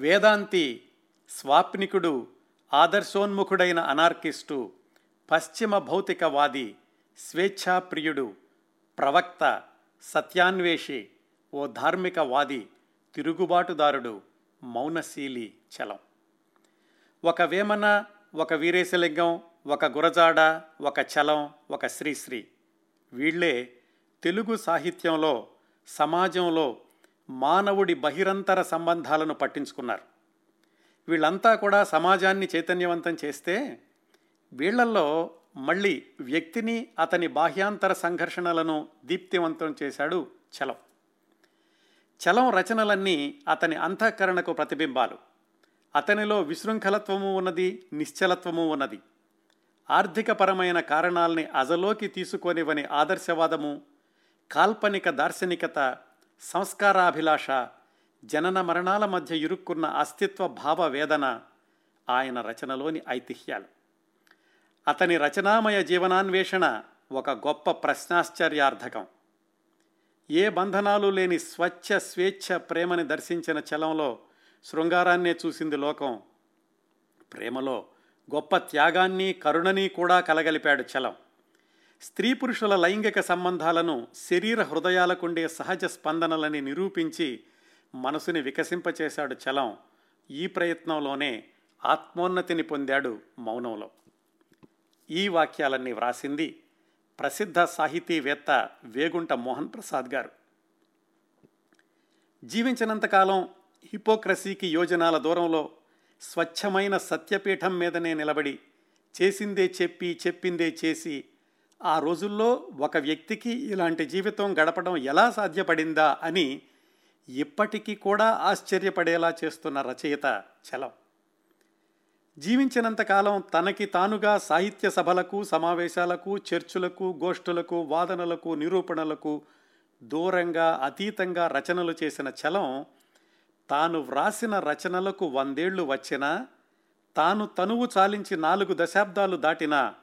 వేదాంతి స్వాప్నికుడు ఆదర్శోన్ముఖుడైన అనార్కిస్టు పశ్చిమ భౌతికవాది స్వేచ్ఛాప్రియుడు ప్రవక్త సత్యాన్వేషి ఓ ధార్మికవాది తిరుగుబాటుదారుడు మౌనశీలి చలం. ఒక వేమన ఒక వీరేశలింగం ఒక గురజాడ ఒక చలం ఒక శ్రీశ్రీ. వీళ్ళే తెలుగు సాహిత్యంలో సమాజంలో మానవుడి బహిరంతర సంబంధాలను పట్టించుకున్నారు. వీళ్ళంతా కూడా సమాజాన్ని చైతన్యవంతం చేస్తే వీళ్ళల్లో మళ్ళీ వ్యక్తిని అతని బాహ్యాంతర సంఘర్షణలను దీప్తివంతం చేశాడు చలం. చలం రచనలన్నీ అతని అంతఃకరణకు ప్రతిబింబాలు. అతనిలో విశృంఖలత్వము ఉన్నది నిశ్చలత్వము ఉన్నది. ఆర్థికపరమైన కారణాల్ని అజలోకి తీసుకొనివని ఆదర్శవాదము కాల్పనిక దార్శనికత సంస్కారాభిలాష జనన మరణాల మధ్య ఇరుక్కున్న అస్తిత్వ భావ వేదన ఆయన రచనలోని ఐతిహ్యాలు. అతని రచనామయ జీవనాన్వేషణ ఒక గొప్ప ప్రశ్నాశ్చర్యార్థకం ఏ బంధనాలు లేని స్వచ్ఛ స్వేచ్ఛ ప్రేమని దర్శించిన చలంలో శృంగారాన్నే చూసింది లోకం. ప్రేమలో గొప్ప త్యాగాన్ని కరుణని కూడా కలగలిపాడు చలం. స్త్రీ పురుషుల లైంగిక సంబంధాలను శరీర హృదయాలకుండే సహజ స్పందనలని నిరూపించి మనసుని వికసింపచేశాడు చలం. ఈ ప్రయత్నంలోనే ఆత్మోన్నతిని పొందాడు మౌనంలో. ఈ వాక్యాలన్నీ వ్రాసింది ప్రసిద్ధ సాహితీవేత్త వేగుంట మోహన్ ప్రసాద్ గారు. జీవించినంతకాలం హిపోక్రసీకి యోజనాల దూరంలో స్వచ్ఛమైన సత్యపీఠం మీదనే నిలబడి చేసిందే చెప్పి చెప్పిందే చేసి ఆ రోజుల్లో ఒక వ్యక్తికి ఇలాంటి జీవితం గడపడం ఎలా సాధ్యపడిందా అని ఇప్పటికీ కూడా ఆశ్చర్యపడేలా చేస్తున్న రచయిత చలం. జీవించినంతకాలం తనకి తానుగా సాహిత్య సభలకు సమావేశాలకు చర్చులకు గోష్ఠులకు వాదనలకు నిరూపణలకు దూరంగా అతీతంగా రచనలు చేసిన చలం తాను వ్రాసిన రచనలకు వందేళ్ళు వచ్చినా తాను తనువు చాలించి నాలుగు దశాబ్దాలు దాటినా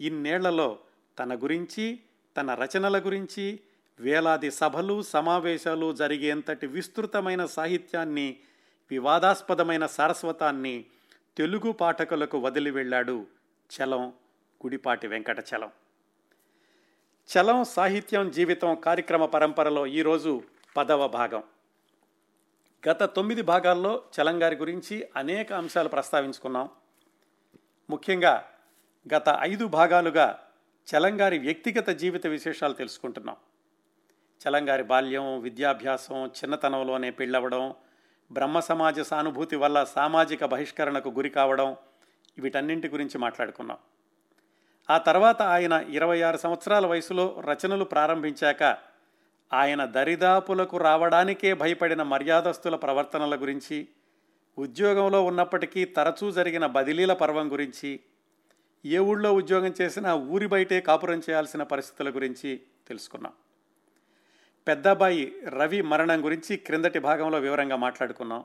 ఇన్నేళ్ళలో తన గురించి తన రచనల గురించి వేలాది సభలు సమావేశాలు జరిగేంతటి విస్తృతమైన సాహిత్యాన్ని వివాదాస్పదమైన సారస్వతాన్ని తెలుగు పాఠకులకు వదిలి వెళ్ళాడు చలం గుడిపాటి వెంకట చలం చలం సాహిత్యం జీవితం కార్యక్రమ పరంపరలో ఈరోజు పదవ భాగం. గత తొమ్మిది భాగాల్లో చలంగారి గురించి అనేక అంశాలు ప్రస్తావించుకున్నాం. ముఖ్యంగా గత ఐదు భాగాలుగా చలంగారి వ్యక్తిగత జీవిత విశేషాలు తెలుసుకుంటున్నాం. చలంగారి బాల్యం విద్యాభ్యాసం చిన్నతనంలోనే పెళ్ళవడం బ్రహ్మ సమాజ సానుభూతి వల్ల సామాజిక బహిష్కరణకు గురి కావడం వీటన్నింటి గురించి మాట్లాడుకున్నాం. ఆ తర్వాత ఆయన ఇరవై ఆరు సంవత్సరాల వయసులో రచనలు ప్రారంభించాక ఆయన దరిదాపులకు రావడానికే భయపడిన మర్యాదస్తుల ప్రవర్తనల గురించి ఉద్యోగంలో ఉన్నప్పటికీ తరచూ జరిగిన బదిలీల పర్వం గురించి ఏ ఊళ్ళో ఉద్యోగం చేసినా ఊరి బయటే కాపురం చేయాల్సిన పరిస్థితుల గురించి తెలుసుకున్నాం. పెద్దబాయి రవి మరణం గురించి క్రిందటి భాగంలో వివరంగా మాట్లాడుకున్నాం.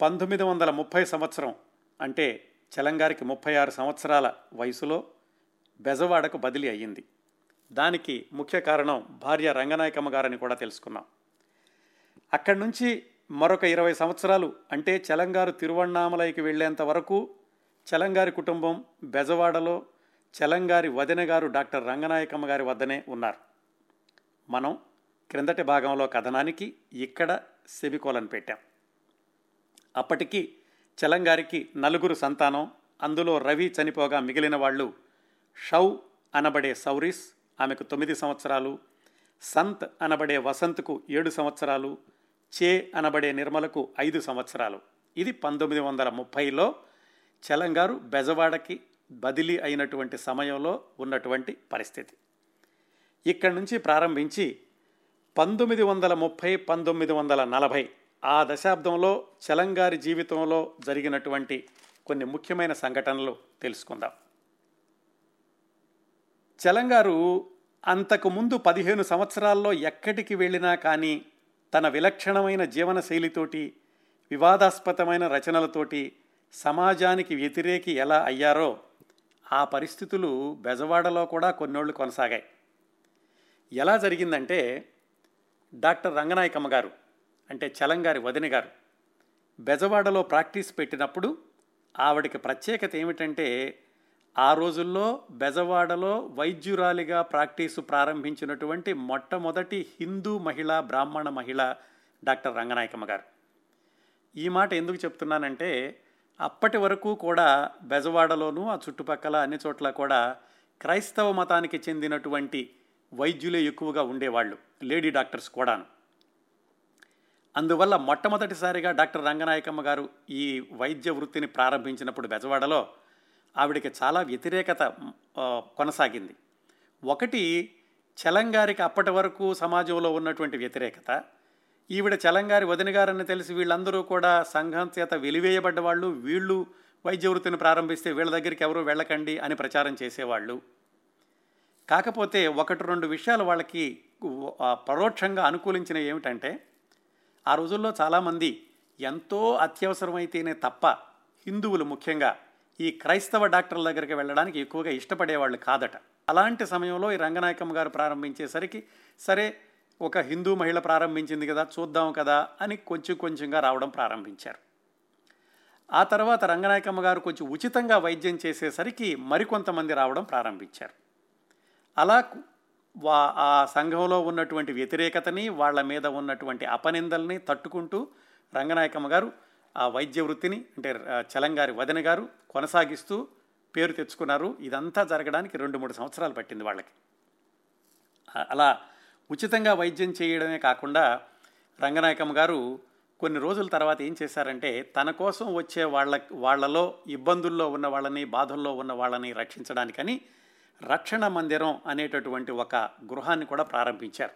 పంతొమ్మిది వందల ముప్పై సంవత్సరం అంటే చలంగారికి ముప్పై ఆరు సంవత్సరాల వయసులో బెజవాడకు బదిలీ అయ్యింది. దానికి ముఖ్య కారణం భార్య రంగనాయకమ్మ గారని కూడా తెలుసుకున్నాం. అక్కడి నుంచి మరొక ఇరవై సంవత్సరాలు అంటే చలంగారు తిరువణామలైకి వెళ్ళేంత వరకు చలంగారి కుటుంబం బెజవాడలో చలంగారి వదిన గారు డాక్టర్ రంగనాయకమ్మ గారి వద్దనే ఉన్నారు. మనం క్రిందటి భాగంలో కథనానికి ఇక్కడ సెమికోలను పెట్టాం. అప్పటికి చలంగారికి నలుగురు సంతానం అందులో రవి చనిపోగా మిగిలిన వాళ్ళు షౌ అనబడే సౌరిస్ ఆమెకు తొమ్మిది సంవత్సరాలు సంత్ అనబడే వసంత్కు ఏడు సంవత్సరాలు చే అనబడే నిర్మలకు ఐదు సంవత్సరాలు. ఇది పంతొమ్మిది వందల ముప్పైలో చలంగారు బెజవాడకి బదిలీ అయినటువంటి సమయంలో ఉన్నటువంటి పరిస్థితి. ఇక్కడి నుంచి ప్రారంభించి పంతొమ్మిది వందల ముప్పై పంతొమ్మిది వందల నలభై ఆ దశాబ్దంలో చలంగారి జీవితంలో జరిగినటువంటి కొన్ని ముఖ్యమైన సంఘటనలు తెలుసుకుందాం. చలంగారు అంతకు ముందు పదిహేను సంవత్సరాల్లో ఎక్కడికి వెళ్ళినా కానీ తన విలక్షణమైన జీవన శైలితోటి వివాదాస్పదమైన రచనలతోటి సమాజానికి వ్యతిరేకి ఎలా అయ్యారో ఆ పరిస్థితులు బెజవాడలో కూడా కొన్నోళ్ళు కొనసాగాయి. ఎలా జరిగిందంటే డాక్టర్ రంగనాయకమ్మ గారు అంటే చలంగారి వదిన గారు బెజవాడలో ప్రాక్టీస్ పెట్టినప్పుడు ఆవిడకి ప్రత్యేకత ఏమిటంటే ఆ రోజుల్లో బెజవాడలో వైద్యురాలిగా ప్రాక్టీసు ప్రారంభించినటువంటి మొట్టమొదటి హిందూ మహిళ బ్రాహ్మణ మహిళ డాక్టర్ రంగనాయకమ్మ గారు. ఈ మాట ఎందుకు చెప్తున్నానంటే అప్పటి వరకు కూడా బెజవాడలోనూ ఆ చుట్టుపక్కల అన్ని చోట్ల కూడా క్రైస్తవ మతానికి చెందినటువంటి వైద్యులే ఎక్కువగా ఉండేవాళ్ళు లేడీ డాక్టర్స్ కూడాను. అందువల్ల మొట్టమొదటిసారిగా డాక్టర్ రంగనాయకమ్మ గారు ఈ వైద్య వృత్తిని ప్రారంభించినప్పుడు బెజవాడలో ఆవిడకి చాలా వ్యతిరేకత కొనసాగింది. ఒకటి చలంగారికి అప్పటి వరకు సమాజంలో ఉన్నటువంటి వ్యతిరేకత. ఈవిడ చలంగారి వదిన గారని తెలిసి వీళ్ళందరూ కూడా సంఘం చేత వెలివేయబడ్డ వాళ్ళు. వీళ్ళు వైద్య వృత్తిని ప్రారంభిస్తే వీళ్ళ దగ్గరికి ఎవరూ వెళ్ళకండి అని ప్రచారం చేసేవాళ్ళు. కాకపోతే ఒకటి రెండు విషయాలు వాళ్ళకి పరోక్షంగా అనుకూలించిన ఏమిటంటే ఆ రోజుల్లో చాలామంది ఎంతో అత్యవసరమైతేనే తప్ప హిందువులు ముఖ్యంగా ఈ క్రైస్తవ డాక్టర్ల దగ్గరికి వెళ్ళడానికి ఎక్కువగా ఇష్టపడేవాళ్ళు కాదట. అలాంటి సమయంలో ఈ రంగనాయకమ్మ గారు ప్రారంభించేసరికి సరే ఒక హిందూ మహిళ ప్రారంభించింది కదా చూద్దాం కదా అని కొంచెం కొంచెంగా రావడం ప్రారంభించారు. ఆ తర్వాత రంగనాయకమ్మ గారు కొంచెం ఉచితంగా వైద్యం చేసేసరికి మరికొంతమంది రావడం ప్రారంభించారు. అలా వా ఆ సంఘంలో ఉన్నటువంటి వ్యతిరేకతని వాళ్ళ మీద ఉన్నటువంటి అపనిందల్ని తట్టుకుంటూ రంగనాయకమ్మ గారు ఆ వైద్య వృత్తిని అంటే చలంగారి వదన గారు కొనసాగిస్తూ పేరు తెచ్చుకున్నారు. ఇదంతా జరగడానికి రెండు మూడు సంవత్సరాలు పట్టింది వాళ్ళకి. అలా ఉచితంగా వైద్యం చేయడమే కాకుండా రంగనాయకమ్మ గారు కొన్ని రోజుల తర్వాత ఏం చేశారంటే తన కోసం వచ్చే వాళ్ళ వాళ్ళలో ఇబ్బందుల్లో ఉన్న వాళ్ళని బాధల్లో ఉన్న వాళ్ళని రక్షించడానికని రక్షణ మందిరం అనేటటువంటి ఒక గృహాన్ని కూడా ప్రారంభించారు.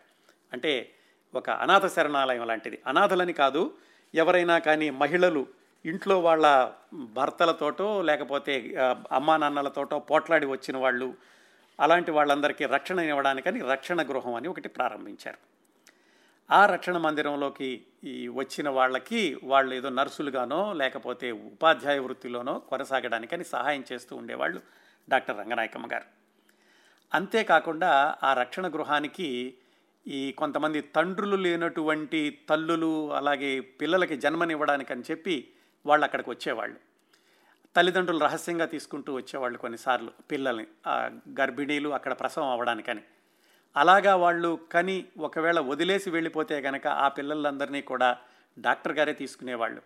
అంటే ఒక అనాథ శరణాలయం లాంటిది. అనాథలని కాదు ఎవరైనా కానీ మహిళలు ఇంట్లో వాళ్ళ భర్తలతోటో లేకపోతే అమ్మా నాన్నలతోటో పోట్లాడి వచ్చిన వాళ్ళు అలాంటి వాళ్ళందరికీ రక్షణ ఇవ్వడానికని రక్షణ గృహం అని ఒకటి ప్రారంభించారు. ఆ రక్షణ మందిరంలోకి ఈ వచ్చిన వాళ్ళకి వాళ్ళు ఏదో నర్సులుగానో లేకపోతే ఉపాధ్యాయ వృత్తిలోనో కొనసాగడానికని సహాయం చేస్తూ ఉండేవాళ్ళు డాక్టర్ రంగనాయకమ్మ గారు. అంతేకాకుండా ఆ రక్షణ గృహానికి ఈ కొంతమంది తండ్రులు లేనటువంటి తల్లులు అలాగే పిల్లలకి జన్మనివ్వడానికని చెప్పి వాళ్ళు అక్కడికి వచ్చేవాళ్ళు. తల్లిదండ్రులు రహస్యంగా తీసుకుంటూ వచ్చేవాళ్ళు కొన్నిసార్లు పిల్లల్ని ఆ గర్భిణీలు అక్కడ ప్రసవం అవ్వడానికని. అలాగా వాళ్ళు కని ఒకవేళ వదిలేసి వెళ్ళిపోతే కనుక ఆ పిల్లలందరినీ కూడా డాక్టర్ గారే తీసుకునేవాళ్ళు.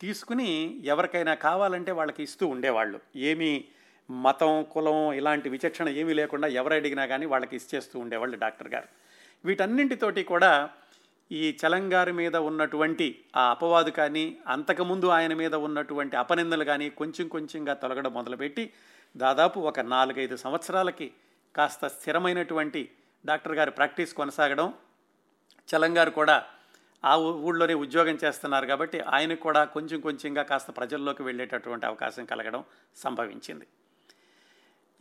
తీసుకుని ఎవరికైనా కావాలంటే వాళ్ళకి ఇస్తూ ఉండేవాళ్ళు. ఏమీ మతం కులం ఇలాంటి విచక్షణ ఏమీ లేకుండా ఎవరు అడిగినా కానీ వాళ్ళకి ఇచ్చేస్తూ ఉండేవాళ్ళు డాక్టర్ గారు. వీటన్నింటితోటి కూడా ఈ చలంగారి మీద ఉన్నటువంటి ఆ అపవాదు కానీ అంతకుముందు ఆయన మీద ఉన్నటువంటి అపనిందలు కానీ కొంచెం కొంచెంగా తొలగడం మొదలుపెట్టి దాదాపు ఒక నాలుగైదు సంవత్సరాలకి కాస్త స్థిరమైనటువంటి డాక్టర్ గారి ప్రాక్టీస్ కొనసాగడం చలంగారు కూడా ఆ ఊ- ఊళ్ళోనే ఉద్యోగం చేస్తున్నారు కాబట్టి ఆయనకు కూడా కొంచెం కొంచెంగా కాస్త ప్రజల్లోకి వెళ్ళేటటువంటి అవకాశం కలగడం సంభవించింది.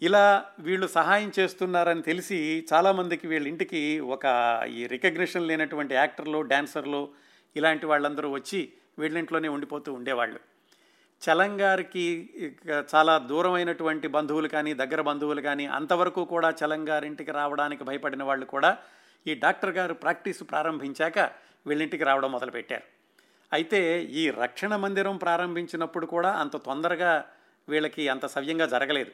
ఇలా వీళ్ళు సహాయం చేస్తున్నారని తెలిసి చాలామందికి వీళ్ళ ఇంటికి ఒక ఈ రికగ్నిషన్ లేనటువంటి యాక్టర్లు డాన్సర్లు ఇలాంటి వాళ్ళందరూ వచ్చి వీళ్ళింట్లోనే ఉండిపోతూ ఉండేవాళ్ళు. చలంగారికి చాలా దూరమైనటువంటి బంధువులు కానీ దగ్గర బంధువులు కానీ అంతవరకు కూడా చలంగారింటికి రావడానికి భయపడిన వాళ్ళు కూడా ఈ డాక్టర్ గారు ప్రాక్టీస్ ప్రారంభించాక వీళ్ళింటికి రావడం మొదలుపెట్టారు. అయితే ఈ రక్షణ మందిరం ప్రారంభించినప్పుడు కూడా అంత తొందరగా వీళ్ళకి అంత సవ్యంగా జరగలేదు.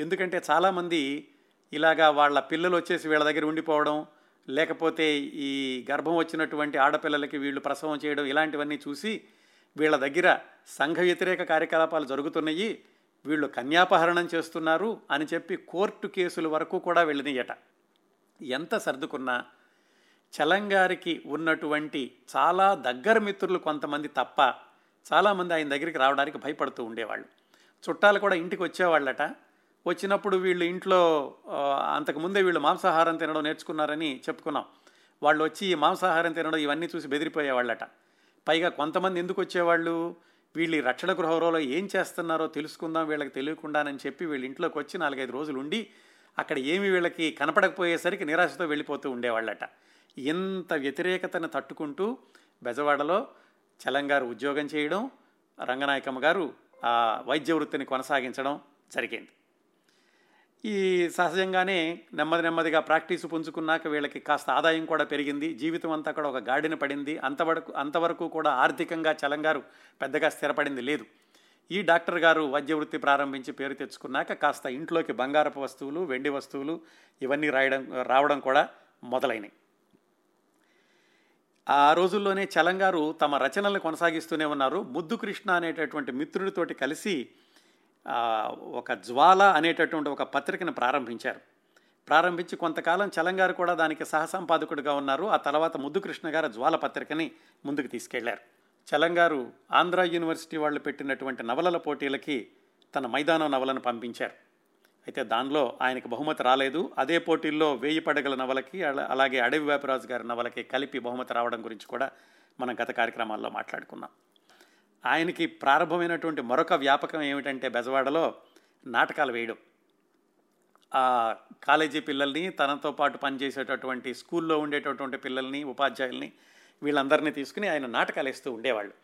ఎందుకంటే చాలామంది ఇలాగా వాళ్ళ పిల్లలు వచ్చేసి వీళ్ళ దగ్గర ఉండిపోవడం లేకపోతే ఈ గర్భం వచ్చినటువంటి ఆడపిల్లలకి వీళ్ళు ప్రసవం చేయడం ఇలాంటివన్నీ చూసి వీళ్ళ దగ్గర సంఘ వ్యతిరేక కార్యకలాపాలు జరుగుతున్నాయి. వీళ్ళు కన్యాపహరణం చేస్తున్నారు అని చెప్పి కోర్టు కేసుల వరకు కూడా వెళ్ళినాయట. ఎంత సర్దుకున్నా చలంగారికి ఉన్నటువంటి చాలా దగ్గర మిత్రులు కొంతమంది తప్ప చాలామంది ఆయన దగ్గరికి రావడానికి భయపడుతూ ఉండేవాళ్ళు. చుట్టాలు కూడా ఇంటికి వచ్చేవాళ్ళట. వచ్చినప్పుడు వీళ్ళు ఇంట్లో అంతకుముందే వీళ్ళు మాంసాహారం తినడం నేర్చుకున్నారని చెప్పుకున్నాం. వాళ్ళు వచ్చి ఈ మాంసాహారం తినడం ఇవన్నీ చూసి బెదిరిపోయేవాళ్ళట. పైగా కొంతమంది ఎందుకు వచ్చేవాళ్ళు? వీళ్ళు రక్షణ గృహంలో ఏం చేస్తున్నారో తెలుసుకుందాం వీళ్ళకి తెలియకుండానని చెప్పి వీళ్ళ ఇంట్లోకి వచ్చి నాలుగైదు రోజులు ఉండి అక్కడ ఏమి వీళ్ళకి కనపడకపోయేసరికి నిరాశతో వెళ్ళిపోతూ ఉండేవాళ్ళట. ఇంత వ్యతిరేకతను తట్టుకుంటూ బెజవాడలో చలంగారు ఉద్యోగం చేయడం రంగనాయకమ్మ గారు ఆ వైద్య వృత్తిని కొనసాగించడం జరిగింది. ఈ సహజంగానే నెమ్మది నెమ్మదిగా ప్రాక్టీస్ పుంజుకున్నాక వీళ్ళకి కాస్త ఆదాయం కూడా పెరిగింది. జీవితం అంతా కూడా ఒక గాడిన పడింది. అంతవరకు అంతవరకు కూడా ఆర్థికంగా చలంగారు పెద్దగా స్థిరపడింది లేదు. ఈ డాక్టర్ గారు వైద్య వృత్తి ప్రారంభించి పేరు తెచ్చుకున్నాక కాస్త ఇంట్లోకి బంగారపు వస్తువులు వెండి వస్తువులు ఇవన్నీ రాయడం రావడం కూడా మొదలైనవి ఆ రోజుల్లోనే చలంగారు తమ రచనలను కొనసాగిస్తూనే ఉన్నారు. ముద్దు కృష్ణ అనేటటువంటి మిత్రుడితోటి కలిసి ఒక జ్వాల అనేటటువంటి ఒక పత్రికను ప్రారంభించారు. ప్రారంభించి కొంతకాలం చలంగారు కూడా దానికి సహసంపాదకుడిగా ఉన్నారు. ఆ తర్వాత ముద్దుకృష్ణ గారు జ్వాల పత్రికని ముందుకు తీసుకెళ్ళారు. చలంగారు ఆంధ్ర యూనివర్సిటీ వాళ్ళు పెట్టినటువంటి నవలల పోటీలకి తన మైదానం నవలను పంపించారు. అయితే దానిలో ఆయనకు బహుమతి రాలేదు. అదే పోటీల్లో వేయి పడగల నవలకి అలాగే అడవి వ్యాపరాజు గారి నవలకి కలిపి బహుమతి రావడం గురించి కూడా మనం గత కార్యక్రమాల్లో మాట్లాడుకున్నాం. ఆయనకి ప్రారంభమైనటువంటి మరొక వ్యాపకం ఏమిటంటే బెజవాడలో నాటకాలు వేయడం. ఆ కాలేజీ పిల్లల్ని తనతో పాటు పనిచేసేటటువంటి స్కూల్లో ఉండేటటువంటి పిల్లల్ని ఉపాధ్యాయుల్ని వీళ్ళందరినీ తీసుకుని ఆయన నాటకాలు వేస్తూ ఉండేవాళ్ళు.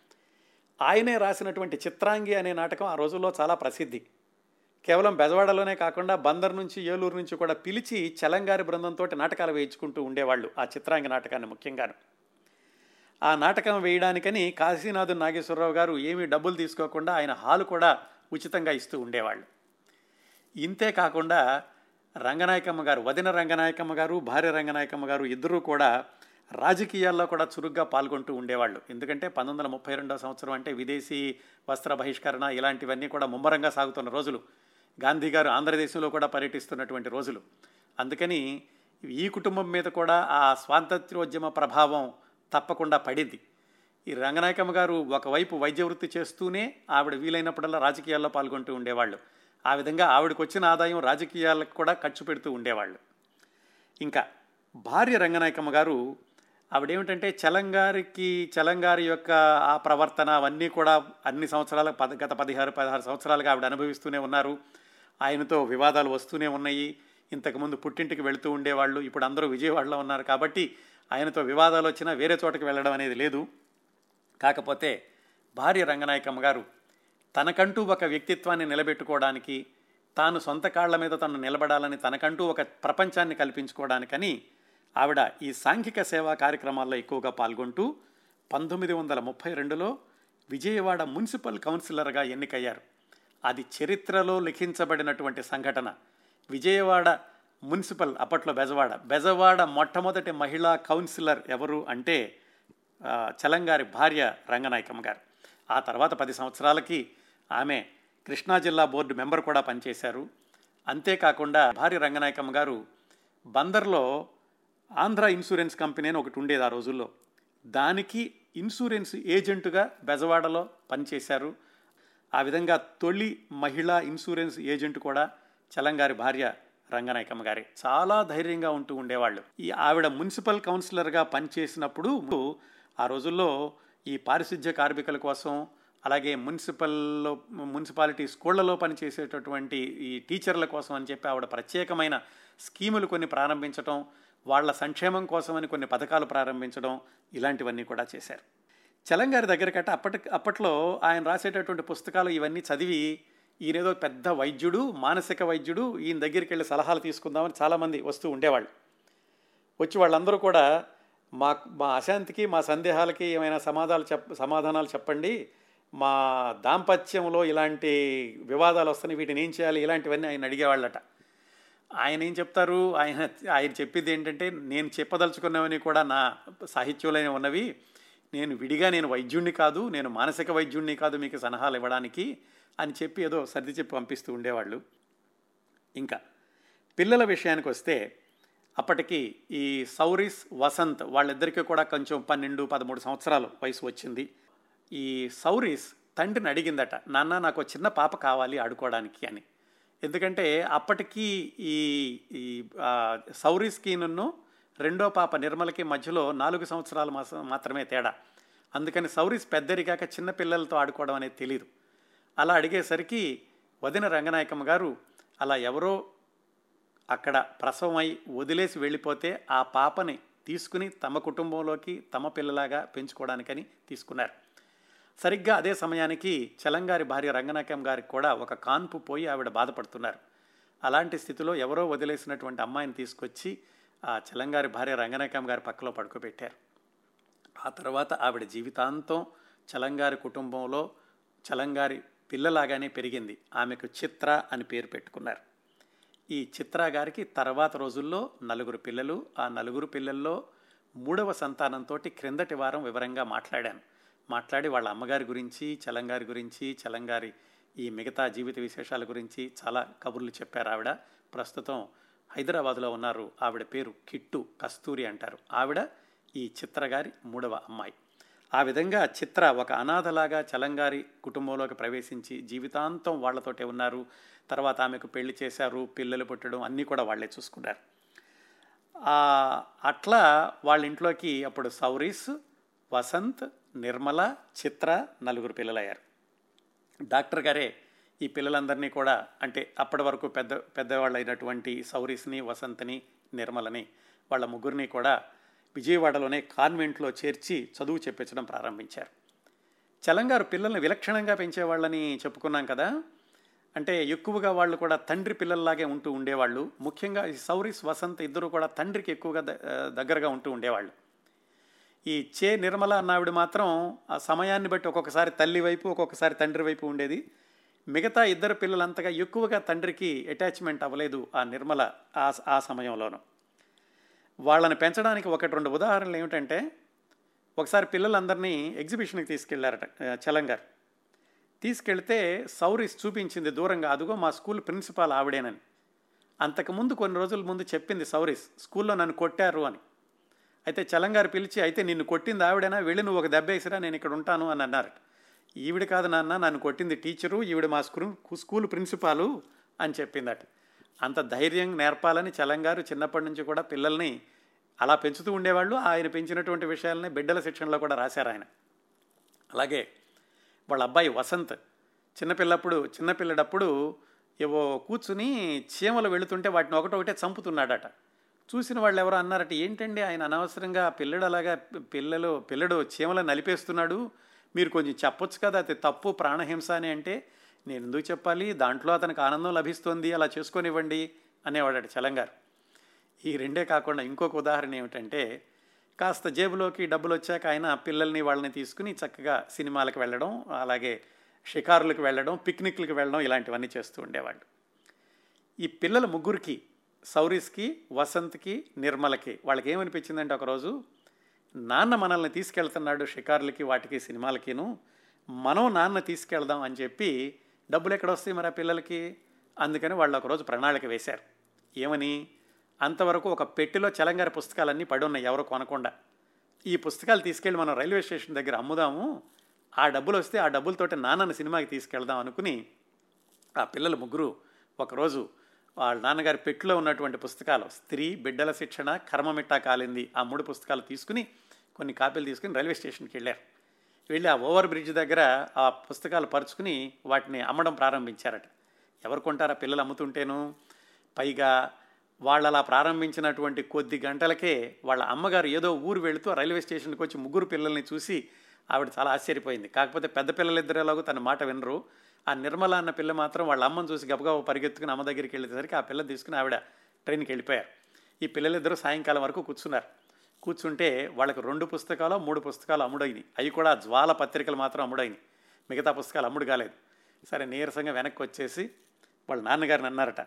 ఆయనే రాసినటువంటి చిత్రాంగి అనే నాటకం ఆ రోజుల్లో చాలా ప్రసిద్ధి. కేవలం బెజవాడలోనే కాకుండా బందర్ నుంచి ఏలూరు నుంచి కూడా పిలిచి చలంగారి బృందంతో నాటకాలు వేయించుకుంటూ ఉండేవాళ్ళు ఆ చిత్రాంగి నాటకాన్ని ముఖ్యంగాను. ఆ నాటకం వేయడానికని కాశీనాథు నాగేశ్వరరావు గారు ఏమీ డబ్బులు తీసుకోకుండా ఆయన హాలు కూడా ఉచితంగా ఇస్తూ ఉండేవాళ్ళు. ఇంతే కాకుండా రంగనాయకమ్మ గారు వదిన రంగనాయకమ్మ గారు భార్య రంగనాయకమ్మ గారు ఇద్దరూ కూడా రాజకీయాల్లో కూడా చురుగ్గా పాల్గొంటూ ఉండేవాళ్ళు. ఎందుకంటే పంతొమ్మిది వందల ముప్పై రెండవ సంవత్సరం అంటే విదేశీ వస్త్ర బహిష్కరణ ఇలాంటివన్నీ కూడా ముమ్మరంగా సాగుతున్న రోజులు. గాంధీ గారు ఆంధ్రదేశంలో కూడా పర్యటిస్తున్నటువంటి రోజులు. అందుకని ఈ కుటుంబం మీద కూడా ఆ స్వాతంత్ర్యోద్యమ ప్రభావం తప్పకుండా పడింది. ఈ రంగనాయకమ్మ గారు ఒకవైపు వైద్య వృత్తి చేస్తూనే ఆవిడ వీలైనప్పుడల్లా రాజకీయాల్లో పాల్గొంటూ ఉండేవాళ్ళు. ఆ విధంగా ఆవిడకు వచ్చిన ఆదాయం రాజకీయాలకు కూడా ఖర్చు పెడుతూ ఉండేవాళ్ళు. ఇంకా భార్య రంగనాయకమ్మ గారు ఆవిడేమిటంటే చలంగారికి చలంగారి యొక్క ఆ ప్రవర్తన అవన్నీ కూడా అన్ని సంవత్సరాల పద గత పదిహారు పదహారు సంవత్సరాలుగా ఆవిడ అనుభవిస్తూనే ఉన్నారు. ఆయనతో వివాదాలు వస్తూనే ఉన్నాయి. ఇంతకుముందు పుట్టింటికి వెళుతూ ఉండేవాళ్ళు. ఇప్పుడు అందరూ విజయవాడలో ఉన్నారు కాబట్టి ఆయనతో వివాదాలు వచ్చినా వేరే చోటకి వెళ్ళడం అనేది లేదు. కాకపోతే భార్య రంగనాయకమ్మ గారు తనకంటూ ఒక వ్యక్తిత్వాన్ని నిలబెట్టుకోవడానికి తాను సొంత కాళ్ళ మీద తను నిలబడాలని తనకంటూ ఒక ప్రపంచాన్ని కల్పించుకోవడానికని ఆవిడ ఈ సాంఘిక సేవా కార్యక్రమాల్లో ఎక్కువగా పాల్గొంటూ పంతొమ్మిది వందల ముప్పై రెండులో విజయవాడ మున్సిపల్ కౌన్సిలర్గా ఎన్నికయ్యారు. అది చరిత్రలో లిఖించబడినటువంటి సంఘటన. విజయవాడ మున్సిపల్ అప్పట్లో బెజవాడ. బెజవాడ మొట్టమొదటి మహిళా కౌన్సిలర్ ఎవరు అంటే చలంగారి భార్య రంగనాయకమ్మ గారు. ఆ తర్వాత పది సంవత్సరాలకి ఆమె కృష్ణా జిల్లా బోర్డు మెంబర్ కూడా పనిచేశారు. అంతేకాకుండా భార్య రంగనాయకమ్మ గారు బందర్లో ఆంధ్ర ఇన్సూరెన్స్ కంపెనీ అని ఒకటి ఉండేది ఆ రోజుల్లో. దానికి ఇన్సూరెన్స్ ఏజెంటుగా బెజవాడలో పనిచేశారు. ఆ విధంగా తొలి మహిళా ఇన్సూరెన్స్ ఏజెంట్ కూడా చలంగారి భార్య రంగనాయకమ్మ గారి. చాలా ధైర్యంగా ఉంటూ ఉండేవాళ్ళు. ఈ ఆవిడ మున్సిపల్ కౌన్సిలర్గా పనిచేసినప్పుడు ఆ రోజుల్లో ఈ పారిశుధ్య కార్మికుల కోసం అలాగే మున్సిపల్లో మున్సిపాలిటీ స్కూళ్ళలో పనిచేసేటటువంటి ఈ టీచర్ల కోసం అని చెప్పి ఆవిడ ప్రత్యేకమైన స్కీములు కొన్ని ప్రారంభించడం వాళ్ళ సంక్షేమం కోసమని కొన్ని పథకాలు ప్రారంభించడం ఇలాంటివన్నీ కూడా చేశారు. చలంగారి కట్ట అప్పటి అప్పట్లో ఆయన రాసేటటువంటి పుస్తకాలు ఇవన్నీ చదివి ఈయనేదో పెద్ద వైద్యుడు మానసిక వైద్యుడు ఈయన దగ్గరికి వెళ్ళి సలహాలు తీసుకుందామని చాలామంది వస్తూ ఉండేవాళ్ళు. వచ్చి వాళ్ళందరూ కూడా మా మా అశాంతికి మా సందేహాలకి ఏమైనా సమాధానాలు చెప్ సమాధానాలు చెప్పండి. మా దాంపత్యంలో ఇలాంటి వివాదాలు వస్తున్నాయి వీటిని ఏం చేయాలి? ఇలాంటివన్నీ ఆయన అడిగేవాళ్ళట. ఆయన ఏం చెప్తారు? ఆయన ఆయన చెప్పింది ఏంటంటే నేను చెప్పదలుచుకున్నవని కూడా నా సాహిత్యంలోనే ఉన్నవి. నేను విడిగా నేను వైద్యుణ్ణి కాదు నేను మానసిక వైద్యుణ్ణి కాదు మీకు సలహాలు ఇవ్వడానికి అని చెప్పి ఏదో సర్ది చెప్పి పంపిస్తూ ఉండేవాళ్ళు. ఇంకా పిల్లల విషయానికి వస్తే అప్పటికి ఈ సౌరిస్ వసంత్ వాళ్ళిద్దరికీ కూడా కొంచెం పన్నెండు పదమూడు సంవత్సరాలు వయసు వచ్చింది. ఈ సౌరిస్ తండ్రిని అడిగిందట నాన్న నాకు చిన్న పాప కావాలి ఆడుకోవడానికి అని. ఎందుకంటే అప్పటికీ ఈ ఈ సౌరిస్కి నన్ను రెండో పాప నిర్మలకి మధ్యలో నాలుగు సంవత్సరాలు మాత్రమే తేడా. అందుకని సౌరీస్ పెద్దరిగాక చిన్న పిల్లలతో ఆడుకోవడం అనేది తెలియదు అలా అడిగేసరికి వదిన రంగనాయకమ్మ గారు అలా ఎవరో అక్కడ ప్రసవమై వదిలేసి వెళ్ళిపోతే ఆ పాపని తీసుకుని తమ కుటుంబంలోకి తమ పిల్లలాగా పెంచుకోవడానికని తీసుకున్నారు. సరిగ్గా అదే సమయానికి చలంగారి భార్య రంగనాయకం గారికి కూడా ఒక కాన్పు పోయి ఆవిడ బాధపడుతున్నారు. అలాంటి స్థితిలో ఎవరో వదిలేసినటువంటి అమ్మాయిని తీసుకొచ్చి ఆ చెలంగారి భార్య రంగనాయకమ్మ గారి పక్కలో పడుకోబెట్టారు. ఆ తర్వాత ఆవిడ జీవితాంతం చలంగారి కుటుంబంలో చలంగారి పిల్లలాగానే పెరిగింది. ఆమెకు చిత్ర అని పేరు పెట్టుకున్నారు. ఈ చిత్ర గారికి తర్వాత రోజుల్లో నలుగురు పిల్లలు ఆ నలుగురు పిల్లల్లో మూడవ సంతానంతో క్రిందటి వారం వివరంగా మాట్లాడాను. మాట్లాడి వాళ్ళ అమ్మగారి గురించి చలంగారి గురించి చలంగారి ఈ మిగతా జీవిత విశేషాల గురించి చాలా కబుర్లు చెప్పారు ఆవిడ. ప్రస్తుతం హైదరాబాద్లో ఉన్నారు. ఆవిడ పేరు కిట్టు కస్తూరి అంటారు. ఆవిడ ఈ చిత్ర గారి మూడవ అమ్మాయి. ఆ విధంగా చిత్ర ఒక అనాథలాగా చలంగారి కుటుంబంలోకి ప్రవేశించి జీవితాంతం వాళ్ళతోటే ఉన్నారు. తర్వాత ఆమెకు పెళ్ళి చేశారు పిల్లలు పుట్టడం అన్నీ కూడా వాళ్ళే చూసుకున్నారు. అట్లా వాళ్ళ ఇంట్లోకి అప్పుడు సౌరీస్ వసంత్ నిర్మల చిత్ర నలుగురు పిల్లలయ్యారు. డాక్టర్ గారే ఈ పిల్లలందరినీ కూడా అంటే అప్పటి వరకు పెద్ద పెద్దవాళ్ళు అయినటువంటి సౌరీస్ని వసంతని నిర్మలని వాళ్ళ ముగ్గురిని కూడా విజయవాడలోనే కాన్వెంట్లో చేర్చి చదువు చెప్పించడం ప్రారంభించారు. చలంగారు పిల్లల్ని విలక్షణంగా పెంచేవాళ్ళని చెప్పుకున్నాం కదా. అంటే ఎక్కువగా వాళ్ళు కూడా తండ్రి పిల్లల్లాగే ఉంటూ ఉండేవాళ్ళు. ముఖ్యంగా ఈ సౌరీస్ వసంత్ ఇద్దరు కూడా తండ్రికి ఎక్కువగా దగ్గరగా ఉంటూ ఉండేవాళ్ళు. ఈ చే నిర్మల అన్నావిడ మాత్రం ఆ సమయాన్ని బట్టి ఒక్కొక్కసారి తల్లి వైపు ఒక్కొక్కసారి తండ్రి వైపు ఉండేది. మిగతా ఇద్దరు పిల్లలంతగా ఎక్కువగా తండ్రికి అటాచ్మెంట్ అవ్వలేదు ఆ నిర్మల ఆ ఆ సమయంలోనూ. వాళ్ళని పెంచడానికి ఒకటి రెండు ఉదాహరణలు ఏమిటంటే ఒకసారి పిల్లలందరినీ ఎగ్జిబిషన్కి తీసుకెళ్ళారట చలంగారు తీసుకెళ్తే సౌరీస్ చూపించింది దూరంగా అదిగో మా స్కూల్ ప్రిన్సిపాల్ ఆవిడేనని. అంతకుముందు కొన్ని రోజుల ముందు చెప్పింది సౌరీస్ స్కూల్లో నన్ను కొట్టారు అని. అయితే చలంగారు పిలిచి అయితే నిన్ను కొట్టింది ఆవిడైనా? వెళ్ళి నువ్వు ఒక దెబ్బ వేసిరా నేను ఇక్కడ ఉంటాను అని అన్నారట. ఈవిడ కాదు నాన్న నన్ను కొట్టింది టీచరు ఈవిడ మా స్కూల్ స్కూల్ ప్రిన్సిపాలు అని చెప్పిందట. అంత ధైర్యం నేర్పాలని చలంగారు చిన్నప్పటి నుంచి కూడా పిల్లల్ని అలా పెంచుతూ ఉండేవాళ్ళు. ఆయన పెంచినటువంటి విషయాలని బిడ్డల శిక్షణలో కూడా రాశారు ఆయన. అలాగే వాళ్ళ అబ్బాయి వసంత్ చిన్నపిల్లప్పుడు చిన్నపిల్లడప్పుడు ఏవో కూర్చుని చీమలు వెళుతుంటే వాటిని ఒకటొకటే చంపుతున్నాడట. చూసిన వాళ్ళు ఎవరో అన్నారట ఏంటండి ఆయన అనవసరంగా పిల్లడు అలాగా పిల్లలు పిల్లడు చీమలను నలిపేస్తున్నాడు మీరు కొంచెం చెప్పొచ్చు కదా అది తప్పు ప్రాణహింస అని అంటే నేను ఎందుకు చెప్పాలి? దాంట్లో అతనికి ఆనందం లభిస్తుంది అలా చేసుకొనివ్వండి అనేవాడట చలంగారు. ఈ రెండే కాకుండా ఇంకొక ఉదాహరణ ఏమిటంటే కాస్త జేబులోకి డబ్బులు వచ్చాక ఆయన పిల్లల్ని వాళ్ళని తీసుకుని చక్కగా సినిమాలకు వెళ్ళడం అలాగే షికారులకు వెళ్ళడం పిక్నిక్లకు వెళ్ళడం ఇలాంటివన్నీ చేస్తూ ఉండేవాళ్ళు ఈ పిల్లల ముగ్గురికి సౌరీస్కి వసంత్కి నిర్మలకి వాళ్ళకి ఏమనిపించిందంటే ఒకరోజు నాన్న మనల్ని తీసుకెళ్తున్నాడు షికారులకి వాటికి సినిమాలకిను. మనం నాన్న తీసుకెళ్దాం అని చెప్పి డబ్బులు ఎక్కడ వస్తాయి మరి ఆ పిల్లలకి? అందుకని వాళ్ళు ఒకరోజు ప్రణాళిక వేశారు. ఏమని? అంతవరకు ఒక పెట్టెలో చలంగారి పుస్తకాలన్నీ పడి ఉన్నాయి ఎవరు కొనకుండా. ఈ పుస్తకాలు తీసుకెళ్ళి మనం రైల్వే స్టేషన్ దగ్గర అమ్ముదాము. ఆ డబ్బులు వస్తే ఆ డబ్బులతోటి నాన్నను సినిమాకి తీసుకెళ్దాం అనుకుని ఆ పిల్లలు ముగ్గురు ఒకరోజు వాళ్ళ నాన్నగారి పెట్టులో ఉన్నటువంటి పుస్తకాలు స్త్రీ బిడ్డల శిక్షణ కర్మమిట్టా కాలింది ఆ మూడు పుస్తకాలు తీసుకుని కొన్ని కాపీలు తీసుకుని రైల్వే స్టేషన్కి వెళ్ళారు. వెళ్ళి ఆ ఓవర్ బ్రిడ్జ్ దగ్గర ఆ పుస్తకాలు పరుచుకుని వాటిని అమ్మడం ప్రారంభించారట. ఎవరు కొంటారా పిల్లలు అమ్ముతుంటేను? పైగా వాళ్ళు అలా ప్రారంభించినటువంటి కొద్ది గంటలకే వాళ్ళ అమ్మగారు ఏదో ఊరు వెళుతూ రైల్వే స్టేషన్కి వచ్చి ముగ్గురు పిల్లల్ని చూసి ఆవిడ చాలా ఆశ్చర్యపోయింది. కాకపోతే పెద్ద పిల్లలిద్దరేలాగూ తన మాట వినరు. ఆ నిర్మల అన్న పిల్ల మాత్రం వాళ్ళ అమ్మను చూసి గబగబా పరిగెత్తుకుని అమ్మ దగ్గరికి వెళ్ళేసరికి ఆ పిల్ల తీసుకుని ఆవిడ ట్రైన్కి వెళ్ళిపోయారు. ఈ పిల్లలిద్దరూ సాయంకాలం వరకు కూర్చున్నారు. కూర్చుంటే వాళ్ళకి రెండు పుస్తకాలు మూడు పుస్తకాలు అమ్ముడైనవి అవి కూడా జ్వాల పత్రికలు మాత్రం అమ్ముడైనవి మిగతా పుస్తకాలు అమ్ముడు కాలేదు. సరే నీరసంగా వెనక్కి వచ్చేసి వాళ్ళ నాన్నగారిని అన్నారట.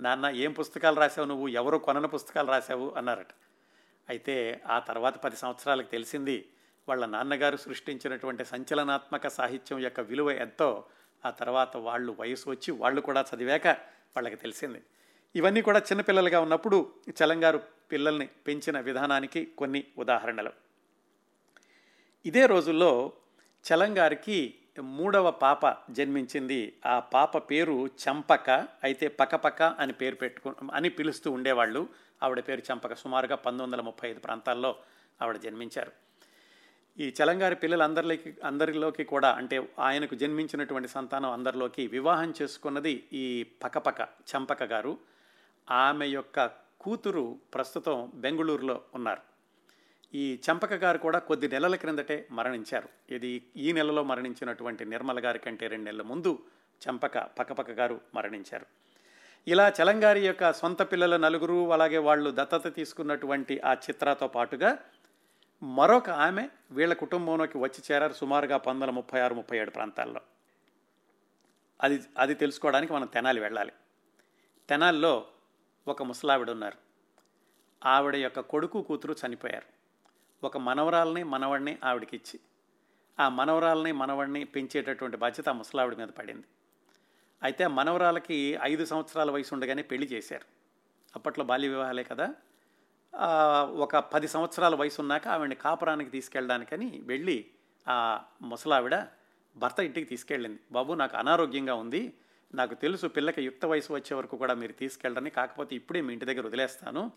నాన్న ఏం పుస్తకాలు రాసావు నువ్వు? ఎవరు కొనని పుస్తకాలు రాసావు అన్నారట. అయితే ఆ తర్వాత పది సంవత్సరాలకు తెలిసింది వాళ్ళ నాన్నగారు సృష్టించినటువంటి సంచలనాత్మక సాహిత్యం యొక్క విలువ ఎంతో. ఆ తర్వాత వాళ్ళు వయసు వచ్చి వాళ్ళు కూడా చదివాక వాళ్ళకి తెలిసింది. ఇవన్నీ కూడా చిన్నపిల్లలుగా ఉన్నప్పుడు చలంగారు పిల్లల్ని పెంచిన విధానానికి కొన్ని ఉదాహరణలు. ఇదే రోజుల్లో చలంగారికి మూడవ పాప జన్మించింది. ఆ పాప పేరు చంపక అయితే పకపక అని పేరు పెట్టుకు అని పిలుస్తూ ఉండేవాళ్ళు. ఆవిడ పేరు చంపక. సుమారుగా పంతొమ్మిది వందల ముప్పై ఐదు ప్రాంతాల్లో ఆవిడ జన్మించారు. ఈ చలంగారి పిల్లలందరిలోకి అందరిలోకి కూడా అంటే ఆయనకు జన్మించినటువంటి సంతానం అందరిలోకి వివాహం చేసుకున్నది ఈ పకపక చంపక గారు. ఆమె యొక్క కూతురు ప్రస్తుతం బెంగళూరులో ఉన్నారు. ఈ చంపక గారు కూడా కొద్ది నెలల క్రిందటే మరణించారు. ఇది ఈ నెలలో మరణించినటువంటి నిర్మల గారి కంటే రెండు నెలల ముందు చంపక పక్కపక్క గారు మరణించారు. ఇలా చలంగారి యొక్క సొంత పిల్లల నలుగురు అలాగే వాళ్ళు దత్తత తీసుకున్నటువంటి ఆ చిత్రతో పాటుగా మరొక ఆమె వీళ్ళ కుటుంబంలోకి వచ్చి చేరారు సుమారుగా పంతొమ్మిది ముప్పై ఆరు ముప్పై ఏడు ప్రాంతాల్లో. అది అది తెలుసుకోవడానికి మనం తెనాలి వెళ్ళాలి. తెనాల్లో ఒక ముసలావిడ ఉన్నారు ఆవిడ యొక్క కొడుకు కూతురు చనిపోయారు. ఒక మనవరాలని మనవడిని ఆవిడకిచ్చి ఆ మనవరాలని మనవడిని పెంచేటటువంటి బాధ్యత ఆ ముసలావిడ మీద పడింది. అయితే మనవరాలకి ఐదు సంవత్సరాల వయసు ఉండగానే పెళ్ళి చేశారు. అప్పట్లో బాల్య వివాహాలే కదా. ఒక పది సంవత్సరాల వయసు ఉన్నాక ఆవిడని కాపురానికి తీసుకెళ్ళడానికని వెళ్ళి ఆ ముసలావిడ భర్త ఇంటికి తీసుకెళ్ళింది. బాబు నాకు అనారోగ్యంగా ఉంది. నాకు తెలుసు పిల్లకి యుక్త వయసు వచ్చే వరకు కూడా మీరు తీసుకెళ్ళరని కాకపోతే ఇప్పుడే మీ ఇంటి దగ్గర వదిలేస్తాను.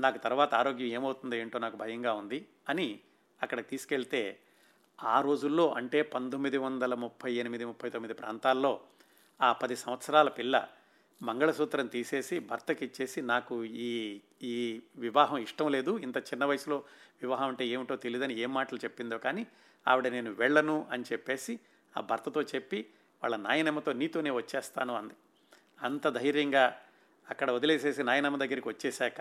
నాకు తర్వాత ఆరోగ్యం ఏమవుతుందో ఏంటో నాకు భయంగా ఉంది అని అక్కడ తీసుకెళ్తే ఆ రోజుల్లో అంటే పంతొమ్మిది వందల ముప్పై ఎనిమిది ముప్పై తొమ్మిది ప్రాంతాల్లో ఆ పది సంవత్సరాల పిల్ల మంగళసూత్రం తీసేసి భర్తకి ఇచ్చేసి నాకు ఈ ఈ వివాహం ఇష్టం లేదు. ఇంత చిన్న వయసులో వివాహం అంటే ఏమిటో తెలియదని ఏం మాటలు చెప్పిందో కానీ ఆవిడ నేను వెళ్ళను అని చెప్పేసి ఆ భర్తతో చెప్పి వాళ్ళ నాయనమ్మతో నీతోనే వచ్చేస్తాను అంది. అంత ధైర్యంగా అక్కడ వదిలేసేసి నాయనమ్మ దగ్గరికి వచ్చేసాక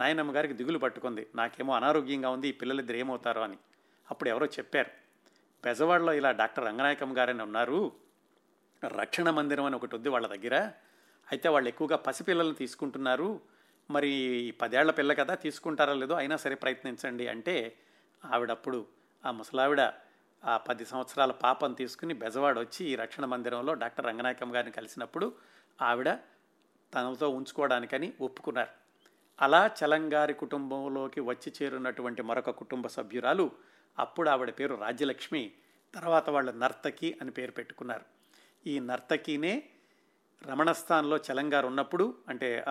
నాయనమ్మ గారికి దిగులు పట్టుకుంది. నాకేమో అనారోగ్యంగా ఉంది ఈ పిల్లలిద్దరు ఏమవుతారో అని. అప్పుడు ఎవరో చెప్పారు బెజవాడలో ఇలా డాక్టర్ రంగనాయకమ్మ గారని ఉన్నారు. రక్షణ మందిరం అని ఒకటి ఉంది వాళ్ళ దగ్గర. అయితే వాళ్ళు ఎక్కువగా పసిపిల్లల్ని తీసుకుంటున్నారు. మరి ఈ పదేళ్ళ పిల్ల కదా తీసుకుంటారా లేదో అయినా సరే ప్రయత్నించండి అంటే ఆవిడప్పుడు ఆ ముసలావిడ ఆ పది సంవత్సరాల పాపం తీసుకుని బెజవాడ వచ్చి ఈ రక్షణ మందిరంలో డాక్టర్ రంగనాయకం గారిని కలిసినప్పుడు ఆవిడ తనతో ఉంచుకోవడానికని ఒప్పుకున్నారు. అలా చలంగారి కుటుంబంలోకి వచ్చి చేరున్నటువంటి మరొక కుటుంబ సభ్యురాలు అప్పుడు ఆవిడ పేరు రాజ్యలక్ష్మి తర్వాత వాళ్ళు నర్తకి అని పేరు పెట్టుకున్నారు. ఈ నర్తకినే రమణస్థాన్లో చలంగారు ఉన్నప్పుడు అంటే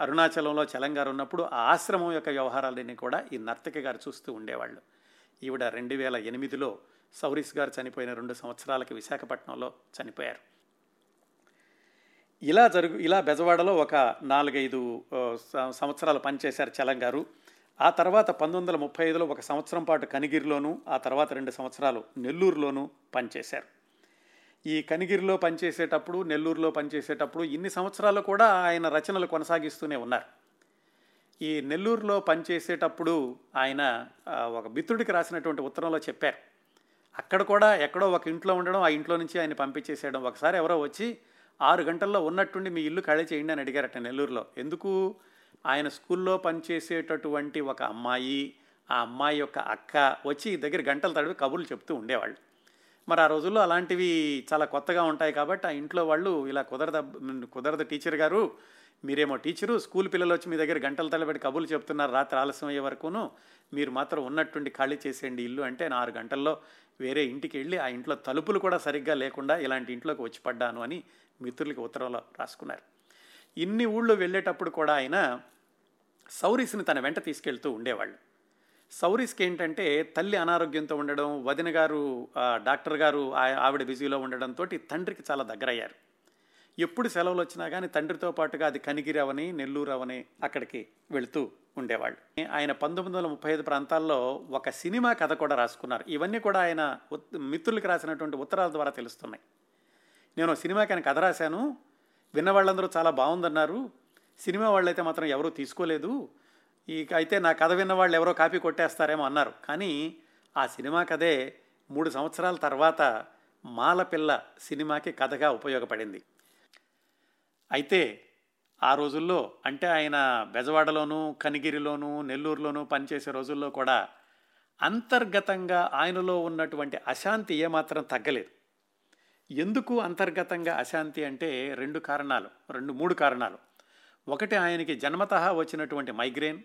అరుణాచలంలో చలంగారు ఉన్నప్పుడు ఆ ఆశ్రమం యొక్క వ్యవహారాలన్నీ కూడా ఈ నర్తకి గారు చూస్తూ ఉండేవాళ్ళు. ఈవిడ రెండు వేల ఎనిమిదిలో సౌరీస్ గారు చనిపోయిన రెండు సంవత్సరాలకి విశాఖపట్నంలో చనిపోయారు. ఇలా జరుగు ఇలా బెజవాడలో ఒక నాలుగైదు సంవత్సరాలు పనిచేశారు చలంగారు ఆ తర్వాత పంతొమ్మిది వందల ముప్పై ఐదులో ఒక సంవత్సరం పాటు కనిగిరిలోను ఆ తర్వాత రెండు సంవత్సరాలు నెల్లూరులోను పనిచేశారు. ఈ కనిగిరిలో పనిచేసేటప్పుడు నెల్లూరులో పనిచేసేటప్పుడు ఇన్ని సంవత్సరాలు కూడా ఆయన రచనలు కొనసాగిస్తూనే ఉన్నారు. ఈ నెల్లూరులో పనిచేసేటప్పుడు ఆయన ఒక మిత్రుడికి రాసినటువంటి ఉత్తరంలో చెప్పారు. అక్కడ కూడా ఎక్కడో ఒక ఇంట్లో ఉండడం ఆ ఇంట్లో నుంచి ఆయన పంపించేసేయడం. ఒకసారి ఎవరో వచ్చి ఆరు గంటల్లో ఉన్నట్టుండి మీ ఇల్లు ఖాళీ చేయండి అని అడిగారట నెల్లూరులో. ఎందుకు? ఆయన స్కూల్లో పనిచేసేటటువంటి ఒక అమ్మాయి ఆ అమ్మాయి యొక్క అక్క వచ్చి దగ్గర గంటలు తడివి కబుర్లు చెప్తూ ఉండేవాళ్ళు. మరి ఆ రోజుల్లో అలాంటివి చాలా కొత్తగా ఉంటాయి కాబట్టి ఆ ఇంట్లో వాళ్ళు ఇలా కుదరద కుదరదు టీచర్ గారు మీరేమో టీచరు స్కూల్ పిల్లలు వచ్చి మీ దగ్గర గంటల తలబెట్టి కబుర్లు చెప్తున్నారు రాత్రి ఆలస్యం అయ్యే వరకును. మీరు మాత్రం ఉన్నట్టుండి ఖాళీ చేసేయండి ఇల్లు అంటే నేను ఆరు గంటల్లో వేరే ఇంటికి వెళ్ళి ఆ ఇంట్లో తలుపులు కూడా సరిగ్గా లేకుండా ఇలాంటి ఇంట్లోకి వచ్చి పడ్డాను అని మిత్రులకి ఉత్తరంలో రాసుకున్నారు. ఇన్ని ఊళ్ళో వెళ్ళేటప్పుడు కూడా ఆయన సౌరీస్ని తన వెంట తీసుకెళ్తూ ఉండేవాళ్ళు. సౌరీస్కి ఏంటంటే తల్లి అనారోగ్యంతో ఉండడం వదిన గారు డాక్టర్ గారు ఆ- ఆవిడ బిజీలో ఉండడంతో తండ్రికి చాలా దగ్గరయ్యారు. ఎప్పుడు సెలవులు వచ్చినా కానీ తండ్రితో పాటుగా అది కనిగిరవని నెల్లూరవని నెల్లూరు అవని అక్కడికి వెళుతూ ఉండేవాళ్ళు. ఆయన పంతొమ్మిది వందల ముప్పై ఐదు ప్రాంతాల్లో ఒక సినిమా కథ కూడా రాసుకున్నారు. ఇవన్నీ కూడా ఆయన ఉత్- మిత్రులకు రాసినటువంటి ఉత్తరాల ద్వారా తెలుస్తున్నాయి. నేను సినిమాకి ఆయన కథ రాశాను. విన్న వాళ్ళందరూ చాలా బాగుందన్నారు సినిమా వాళ్ళైతే మాత్రం ఎవరూ తీసుకోలేదు. ఈ అయితే నా కథ విన్న వాళ్ళు ఎవరో కాపీ కొట్టేస్తారేమో అన్నారు. కానీ ఆ సినిమా కథే మూడు సంవత్సరాల తర్వాత మాలపిల్ల సినిమాకి కథగా ఉపయోగపడింది. అయితే ఆ రోజుల్లో అంటే ఆయన బెజవాడలోను కనిగిరిలోను నెల్లూరులోను పనిచేసే రోజుల్లో కూడా అంతర్గతంగా ఆయనలో ఉన్నటువంటి అశాంతి ఏమాత్రం తగ్గలేదు. ఎందుకు అంతర్గతంగా అశాంతి అంటే రెండు కారణాలు రెండు మూడు కారణాలు. ఒకటి ఆయనకి జన్మతహా వచ్చినటువంటి మైగ్రేన్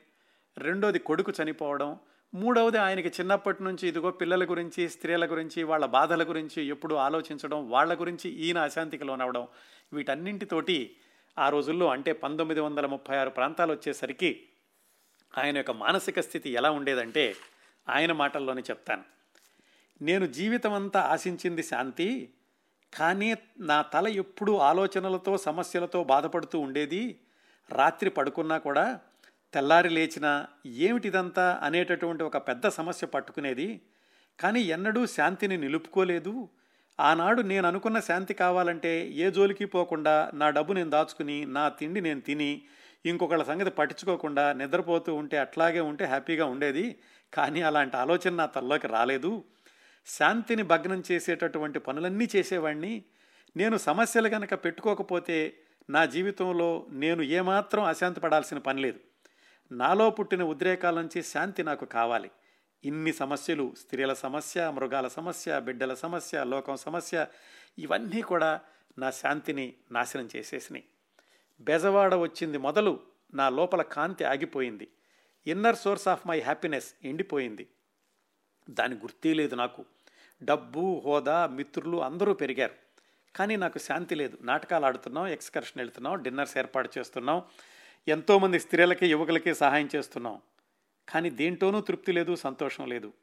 రెండోది కొడుకు చనిపోవడం మూడవది ఆయనకి చిన్నప్పటి నుంచి ఇదిగో పిల్లల గురించి స్త్రీల గురించి వాళ్ళ బాధల గురించి ఎప్పుడు ఆలోచించడం వాళ్ళ గురించి ఈయన అశాంతికి లోనవడం. వీటన్నింటితోటి ఆ రోజుల్లో అంటే పంతొమ్మిది వందల ముప్పై ఆరు ప్రాంతాలు వచ్చేసరికి ఆయన యొక్క మానసిక స్థితి ఎలా ఉండేదంటే ఆయన మాటల్లోనే చెప్తాను. నేను జీవితం అంతా ఆశించింది శాంతి కానీ నా తల ఎప్పుడూ ఆలోచనలతో సమస్యలతో బాధపడుతూ ఉండేది రాత్రి పడుకున్నా కూడా తెల్లారి లేచినా ఏమిటిదంతా అనేటటువంటి ఒక పెద్ద సమస్య పట్టుకునేది? కానీ ఎన్నడూ శాంతిని నిలుపుకోలేదు. ఆనాడు నేను అనుకున్న శాంతి కావాలంటే ఏ జోలికి పోకుండా నా డబ్బు నేను దాచుకుని నా తిండి నేను తిని ఇంకొకళ్ళ సంగతి పట్టించుకోకుండా నిద్రపోతూ ఉంటే అట్లాగే ఉంటే హ్యాపీగా ఉండేది. కానీ అలాంటి ఆలోచన నా తల్లోకి రాలేదు. శాంతిని భగ్నం చేసేటటువంటి పనులన్నీ చేసేవాడిని నేను సమస్యలు కనుక పెట్టుకోకపోతే నా జీవితంలో నేను ఏమాత్రం అశాంతి పడాల్సిన పని లేదు. నాలో పుట్టిన ఉద్రేకాల నుంచి శాంతి నాకు కావాలి. ఇన్ని సమస్యలు స్త్రీల సమస్య మృగాల సమస్య బిడ్డల సమస్య లోకం సమస్య ఇవన్నీ కూడా నా శాంతిని నాశనం చేసేసినాయి. బెజవాడ వచ్చింది మొదలు నా లోపల కాంతి ఆగిపోయింది. Inner source of my happiness ఎండిపోయింది. దాని గుర్తీ లేదు నాకు. డబ్బు హోదా మిత్రులు అందరూ పెరిగారు. కానీ నాకు శాంతి లేదు. నాటకాలు ఆడుతున్నాం ఎక్స్కర్షన్ వెళ్తున్నాం డిన్నర్స్ ఏర్పాటు చేస్తున్నాం. ఎంతోమంది స్త్రీలకి యువకులకి సహాయం చేస్తున్నాం. కానీ దేంటోనూ తృప్తి లేదు సంతోషం లేదు.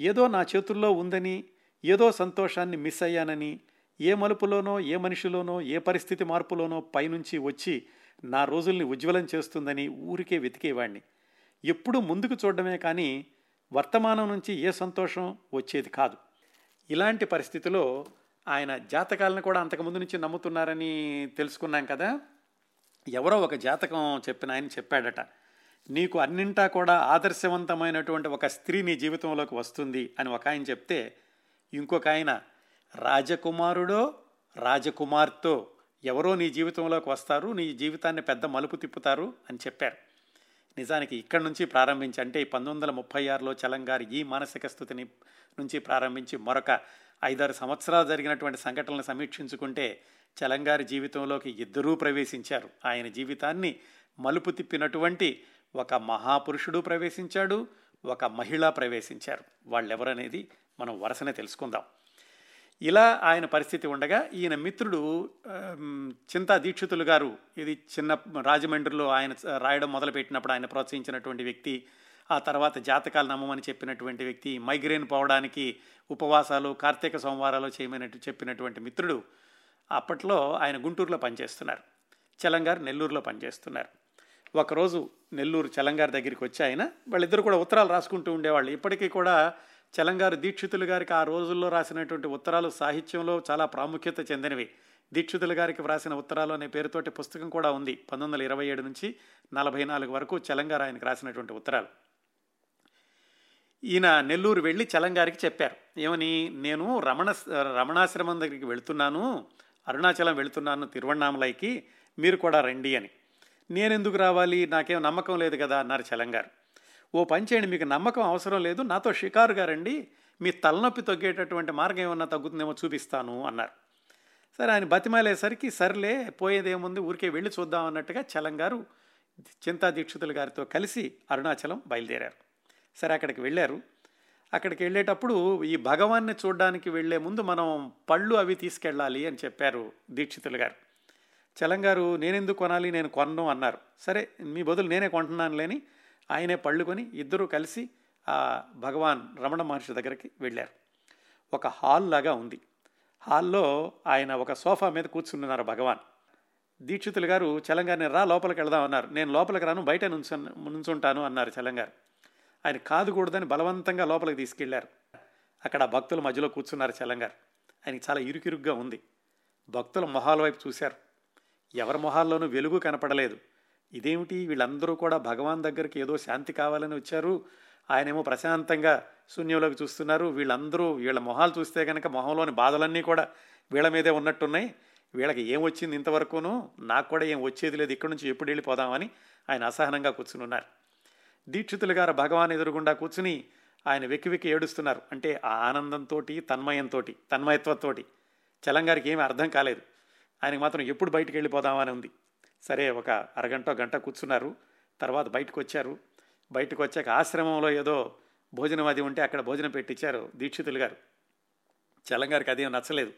ఏదో నా చేతుల్లో ఉందని ఏదో సంతోషాన్ని మిస్ అయ్యానని ఏ మలుపులోనో ఏ మనిషిలోనో ఏ పరిస్థితి మార్పులోనో పైనుంచి వచ్చి నా రోజుల్ని ఉజ్వలం చేస్తుందని ఊరికే వెతికేవాణ్ణి. ఎప్పుడూ ముందుకు చూడడమే కానీ వర్తమానం నుంచి ఏ సంతోషం వచ్చేది కాదు. ఇలాంటి పరిస్థితిలో ఆయన జాతకాలను కూడా అంతకుముందు నుంచి నమ్ముతున్నారని తెలుసుకున్నాం కదా? ఎవరో ఒక జాతకం చెప్పిన ఆయన చెప్పాడట నీకు అన్నింటా కూడా ఆదర్శవంతమైనటువంటి ఒక స్త్రీ నీ జీవితంలోకి వస్తుంది అని ఒక ఆయన చెప్తే ఇంకొక ఆయన రాజకుమారుడో రాజకుమార్తో ఎవరో నీ జీవితంలోకి వస్తారు నీ జీవితాన్ని పెద్ద మలుపు తిప్పుతారు అని చెప్పారు. నిజానికి ఇక్కడి నుంచి ప్రారంభించి అంటే పంతొమ్మిది వందల ముప్పై ఆరులో చలంగారి ఈ మానసిక స్థితిని నుంచి ప్రారంభించి మరొక ఐదారు సంవత్సరాలు జరిగినటువంటి సంఘటనలను సమీక్షించుకుంటే చలంగారి జీవితంలోకి ఇద్దరూ ప్రవేశించారు. ఆయన జీవితాన్ని మలుపు తిప్పినటువంటి ఒక మహాపురుషుడు ప్రవేశించాడు ఒక మహిళ ప్రవేశించారు. వాళ్ళెవరనేది మనం వరుసనే తెలుసుకుందాం. ఇలా ఆయన పరిస్థితి ఉండగా ఈయన మిత్రుడు చింతా దీక్షితులు గారు ఇది చిన్న రాజమండ్రిలో ఆయన రాయడం మొదలుపెట్టినప్పుడు ఆయన ప్రోత్సహించినటువంటి వ్యక్తి ఆ తర్వాత జాతకాలు నమ్మమని చెప్పినటువంటి వ్యక్తి మైగ్రేన్ పోవడానికి ఉపవాసాలు కార్తీక సోమవారాలు చేయమని చెప్పినటువంటి మిత్రుడు అప్పట్లో ఆయన గుంటూరులో పనిచేస్తున్నారు. చలంగారు నెల్లూరులో పనిచేస్తున్నారు. ఒకరోజు నెల్లూరు చలంగారు దగ్గరికి వచ్చి ఆయన వాళ్ళిద్దరు కూడా ఉత్తరాలు రాసుకుంటూ ఉండేవాళ్ళు. ఇప్పటికీ కూడా చలంగారు దీక్షితులు గారికి ఆ రోజుల్లో రాసినటువంటి ఉత్తరాలు సాహిత్యంలో చాలా ప్రాముఖ్యత చెందినవి. దీక్షితుల గారికి వ్రాసిన ఉత్తరాలు అనే పేరుతోటి పుస్తకం కూడా ఉంది. పంతొమ్మిది వందల ఇరవై ఏడు నుంచి నలభై నాలుగు వరకు చలంగారు ఆయనకు రాసినటువంటి ఉత్తరాలు. ఈయన నెల్లూరు వెళ్ళి చలంగారికి చెప్పారు. ఏమని నేను రమణ రమణాశ్రమం దగ్గరికి వెళుతున్నాను. అరుణాచలం వెళుతున్నాను తిరువణామలైకి మీరు కూడా రండి అని. నేనెందుకు రావాలి? నాకేం నమ్మకం లేదు కదా అన్నారు చలంగారు. ఓ పని చేయండి మీకు నమ్మకం అవసరం లేదు నాతో షికారుగా రండి మీ తలనొప్పి తగ్గేటటువంటి మార్గం ఏమన్నా తగ్గుతుందేమో చూపిస్తాను అన్నారు. సరే ఆయన బతిమాలేసరికి సర్లే పోయేదేముంది ఊరికే వెళ్ళి చూద్దాం అన్నట్టుగా చలంగారు చింతా దీక్షితులు గారితో కలిసి అరుణాచలం బయలుదేరారు. సరే అక్కడికి వెళ్ళారు. అక్కడికి వెళ్ళేటప్పుడు ఈ భగవాన్ని చూడడానికి వెళ్ళే ముందు మనం పళ్ళు అవి తీసుకెళ్ళాలి అని చెప్పారు దీక్షితులు గారు. చలంగారు నేనెందుకు కొనాలి? నేను కొనను అన్నారు. సరే మీ బదులు నేనే కొంటున్నాను లేని ఆయనే పళ్ళు కొని ఇద్దరూ కలిసి ఆ భగవాన్ రమణ మహర్షి దగ్గరికి వెళ్ళారు. ఒక హాల్ లాగా ఉంది. హాల్లో ఆయన ఒక సోఫా మీద కూర్చున్నారు భగవాన్. దీక్షితులు గారు చలంగారిని రా లోపలికి వెళదాం అన్నారు. నేను లోపలికి రాను బయట నుంచు నుంచుంటాను అన్నారు చలంగారు ఆయన కాదుకూడదని బలవంతంగా లోపలికి తీసుకెళ్ళారు. అక్కడ భక్తుల మధ్యలో కూర్చున్నారు చలంగారు. ఆయనకి చాలా ఇరుకిరుగ్గా ఉంది. భక్తుల మొహాల వైపు చూశారు. ఎవరి మొహాల్లోనూ వెలుగు కనపడలేదు. ఇదేమిటి? వీళ్ళందరూ కూడా భగవాన్ దగ్గరికి ఏదో శాంతి కావాలని వచ్చారు. ఆయనేమో ప్రశాంతంగా శూన్యంలోకి చూస్తున్నారు. వీళ్ళందరూ వీళ్ళ మొహాలు చూస్తే కనుక మొహంలోని బాధలన్నీ కూడా వీళ్ళ మీదే ఉన్నట్టున్నాయి. వీళ్ళకి ఏం వచ్చింది ఇంతవరకును? నాకు కూడా ఏం వచ్చేది లేదు. ఇక్కడి నుంచి ఎప్పుడు వెళ్ళిపోదామని ఆయన అసహనంగా కూర్చుని ఉన్నారు. దీక్షితులు గారు భగవాన్ ఎదురుగుండా కూర్చుని ఆయన వెక్కి వెక్కి ఏడుస్తున్నారు. అంటే ఆ ఆనందంతో తన్మయంతో తన్మయత్వంతో చలంగారికి ఏమీ అర్థం కాలేదు. ఆయనకు మాత్రం ఎప్పుడు బయటికి వెళ్ళిపోదామని ఉంది. సరే ఒక అరగంట గంట కూర్చున్నారు. తర్వాత బయటకు వచ్చారు. బయటకు వచ్చాక ఆశ్రమంలో ఏదో భోజనం అది ఉంటే అక్కడ భోజనం పెట్టించారు దీక్షితులు గారు చలంగారికి అదేం నచ్చలేదు.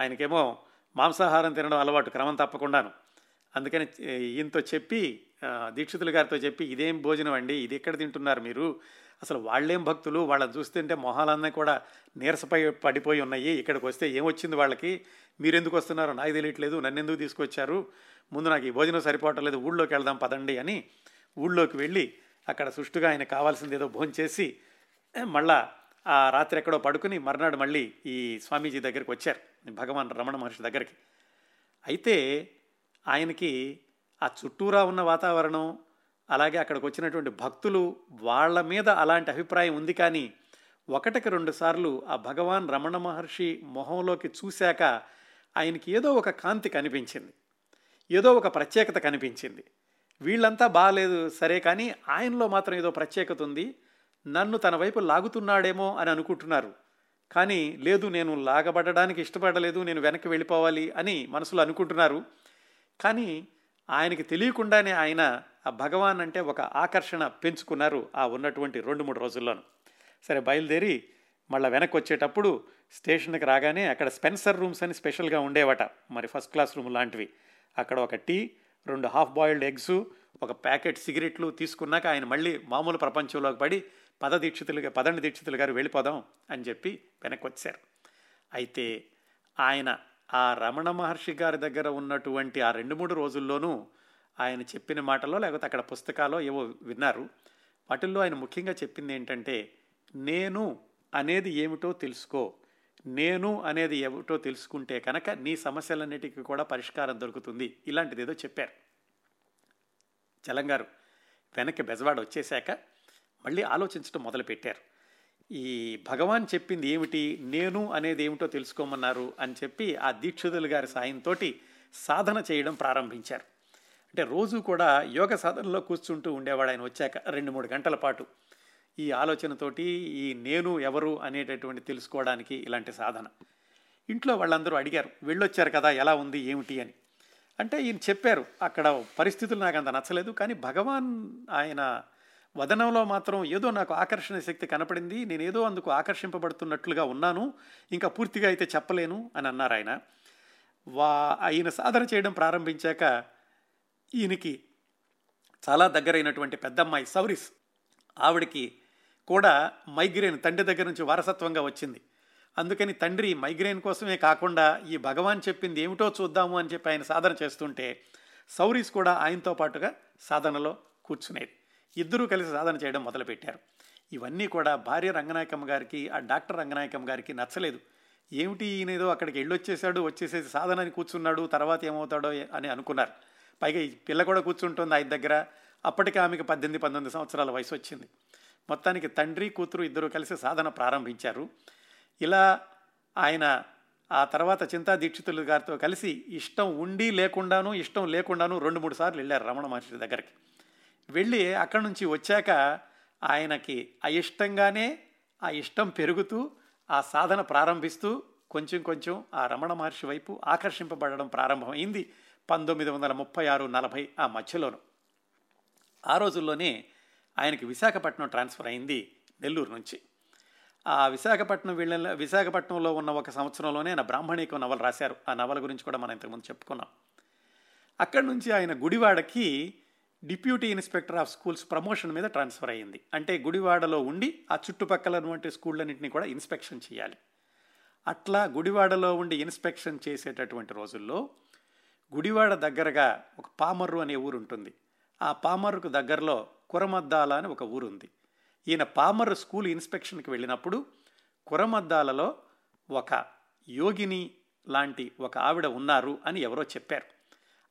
ఆయనకేమో మాంసాహారం తినడం అలవాటు క్రమం తప్పకుండాను. అందుకని ఈయనతో చెప్పి దీక్షితుల గారితో చెప్పి ఇదేం భోజనం అండి? ఇది ఎక్కడ తింటున్నారు మీరు? అసలు వాళ్ళేం భక్తులు? వాళ్ళని చూస్తుంటే మొహాలన్నీ కూడా నీరసపై పడిపోయి ఉన్నాయి. ఇక్కడికి వస్తే ఏమొచ్చింది వాళ్ళకి? మీరెందుకు వస్తున్నారో? నాకు తెలియట్లేదు. నన్ను ఎందుకు తీసుకొచ్చారు? ముందు నాకు ఈ భోజనం సరిపోవటం లేదు. ఊళ్ళోకి వెళ్దాం పదండి అని ఊళ్ళోకి వెళ్ళి అక్కడ సుష్టుగా ఆయన కావాల్సింది ఏదో భోజనం చేసి మళ్ళా ఆ రాత్రి ఎక్కడో పడుకుని మర్నాడు మళ్ళీ ఈ స్వామీజీ దగ్గరికి వచ్చారు. భగవాన్ రమణ మహర్షి దగ్గరికి. అయితే ఆయనకి ఆ చుట్టూరా ఉన్న వాతావరణం అలాగే అక్కడికి వచ్చినటువంటి భక్తులు వాళ్ళ మీద అలాంటి అభిప్రాయం ఉంది కానీ ఒకటికి రెండు సార్లు ఆ భగవాన్ రమణ మహర్షి మొహంలోకి చూశాక ఆయనకి ఏదో ఒక కాంతి కనిపించింది. ఏదో ఒక ప్రత్యేకత కనిపించింది. వీళ్ళంతా బాగాలేదు సరే కానీ ఆయనలో మాత్రం ఏదో ప్రత్యేకత ఉంది. నన్ను తన వైపు లాగుతున్నాడేమో అని అనుకుంటున్నారు. కానీ లేదు నేను లాగబడడానికి ఇష్టపడలేదు నేను వెనక్కి వెళ్ళిపోవాలి అని మనసులో అనుకుంటున్నారు. కానీ ఆయనకి తెలియకుండానే ఆయన ఆ భగవాన్ అంటే ఒక ఆకర్షణ పెంచుకున్నారు ఆ ఉన్నటువంటి రెండు మూడు రోజుల్లోనూ. సరే బయలుదేరి మళ్ళీ వెనక్కి వచ్చేటప్పుడు స్టేషన్కి రాగానే అక్కడ స్పెన్సర్ రూమ్స్ అని స్పెషల్గా ఉండేవట. మరి ఫస్ట్ క్లాస్ రూమ్ లాంటివి. అక్కడ ఒక టీ రెండు హాఫ్ బాయిల్డ్ ఎగ్స్ ఒక ప్యాకెట్ సిగరెట్లు తీసుకున్నాక ఆయన మళ్ళీ మామూలు ప్రపంచంలోకి పడి పద దీక్షితులుగా పదండి దీక్షితులు గారు వెళ్ళిపోదాం అని చెప్పి వెనక్కి వచ్చారు అయితే ఆయన ఆ రమణ మహర్షి గారి దగ్గర ఉన్నటువంటి ఆ రెండు మూడు రోజుల్లోనూ ఆయన చెప్పిన మాటలో లేకపోతే అక్కడ పుస్తకాలో ఏవో విన్నారు. వాటిల్లో ఆయన ముఖ్యంగా చెప్పింది ఏంటంటే నేను అనేది ఏమిటో తెలుసుకో. నేను అనేది ఏమిటో తెలుసుకుంటే కనుక నీ సమస్యలన్నిటికీ కూడా పరిష్కారం దొరుకుతుంది. ఇలాంటిది ఏదో చెప్పారు. చలంగారు వెనక్కి బెజవాడ వచ్చేశాక మళ్ళీ ఆలోచించడం మొదలుపెట్టారు. ఈ భగవాన్ చెప్పింది ఏమిటి నేను అనేది ఏమిటో తెలుసుకోమన్నారు అని చెప్పి ఆ దీక్షితులు గారి సాయంతో సాధన చేయడం ప్రారంభించారు. అంటే రోజు కూడా యోగ సాధనలో కూర్చుంటూ ఉండేవాడు ఆయన వచ్చాక రెండు మూడు గంటల పాటు. ఈ ఆలోచనతోటి ఈ నేను ఎవరు అనేటటువంటి తెలుసుకోవడానికి ఇలాంటి సాధన. ఇంట్లో వాళ్ళందరూ అడిగారు వెళ్ళొచ్చారు కదా ఎలా ఉంది ఏమిటి? అని. అంటే ఈయన చెప్పారు అక్కడ పరిస్థితులు నాకు అంత నచ్చలేదు కానీ భగవాన్ ఆయన వదనంలో మాత్రం ఏదో నాకు ఆకర్షణ శక్తి కనపడింది నేను ఏదో అందుకు ఆకర్షింపబడుతున్నట్లుగా ఉన్నాను ఇంకా పూర్తిగా అయితే చెప్పలేను అని అన్నారు ఆయన. వా ఆయన సాధన చేయడం ప్రారంభించాక ఈయనకి చాలా దగ్గరైనటువంటి పెద్దమ్మాయి సౌరిస్ ఆవిడకి కూడా మైగ్రేన్ తండ్రి దగ్గర నుంచి వారసత్వంగా వచ్చింది. అందుకని తండ్రి మైగ్రేన్ కోసమే కాకుండా ఈ భగవాన్ చెప్పింది ఏమిటో చూద్దాము అని చెప్పి ఆయన సాధన చేస్తుంటే సౌరీస్ కూడా ఆయనతో పాటుగా సాధనలో కూర్చునేది. ఇద్దరూ కలిసి సాధన చేయడం మొదలుపెట్టారు. ఇవన్నీ కూడా భార్య రంగనాయకమ్మ గారికి ఆ డాక్టర్ రంగనాయకమ్మ గారికి నచ్చలేదు. ఏమిటి ఈయనేదో అక్కడికి వెళ్ళొచ్చేసాడు వచ్చేసేసి సాధనని కూర్చున్నాడు తర్వాత ఏమవుతాడో అని అనుకున్నారు. పైగా ఈ పిల్ల కూడా కూర్చుంటుంది ఆయన దగ్గర. అప్పటికి ఆమెకి పద్దెనిమిది పంతొమ్మిది సంవత్సరాల వయసు వచ్చింది. మొత్తానికి తండ్రి కూతురు ఇద్దరు కలిసి సాధన ప్రారంభించారు. ఇలా ఆయన ఆ తర్వాత చింతా దీక్షితులు గారితో కలిసి ఇష్టం ఉండి లేకుండాను ఇష్టం లేకుండాను రెండు మూడు సార్లు వెళ్ళారు రమణ మహర్షి దగ్గరికి. వెళ్ళి అక్కడి నుంచి వచ్చాక ఆయనకి అయిష్టంగానే ఆ ఇష్టం పెరుగుతూ ఆ సాధన ప్రారంభిస్తూ కొంచెం కొంచెం ఆ రమణ మహర్షి వైపు ఆకర్షింపబడడం ప్రారంభమైంది పంతొమ్మిది వందల ముప్పై ఆరు నలభై ఆ మధ్యలోను. ఆ రోజుల్లోనే ఆయనకి విశాఖపట్నం ట్రాన్స్ఫర్ అయింది నెల్లూరు నుంచి. ఆ విశాఖపట్నం వెళ్ళ విశాఖపట్నంలో ఉన్న ఒక సంవత్సరంలోనే ఆయన బ్రాహ్మణికం నవలు రాశారు. ఆ నవల గురించి కూడా మనం ఇంతకుముందు చెప్పుకున్నాం. అక్కడి నుంచి ఆయన గుడివాడకి deputy inspector of schools promotion మీద ట్రాన్స్ఫర్ అయ్యింది. అంటే గుడివాడలో ఉండి ఆ చుట్టుపక్కలటువంటి స్కూళ్ళన్నింటినీ కూడా ఇన్స్పెక్షన్ చేయాలి. అట్లా గుడివాడలో ఉండి ఇన్స్పెక్షన్ చేసేటటువంటి రోజుల్లో గుడివాడ దగ్గరగా ఒక పామర్రు అనే ఊరు ఉంటుంది. ఆ పామర్రుకు దగ్గరలో కురమద్దాల అని ఒక ఊరు ఉంది. ఈయన పామర్రు స్కూల్ ఇన్స్పెక్షన్కి వెళ్ళినప్పుడు కురమద్దాలలో ఒక యోగిని లాంటి ఒక ఆవిడ ఉన్నారు అని ఎవరో చెప్పారు.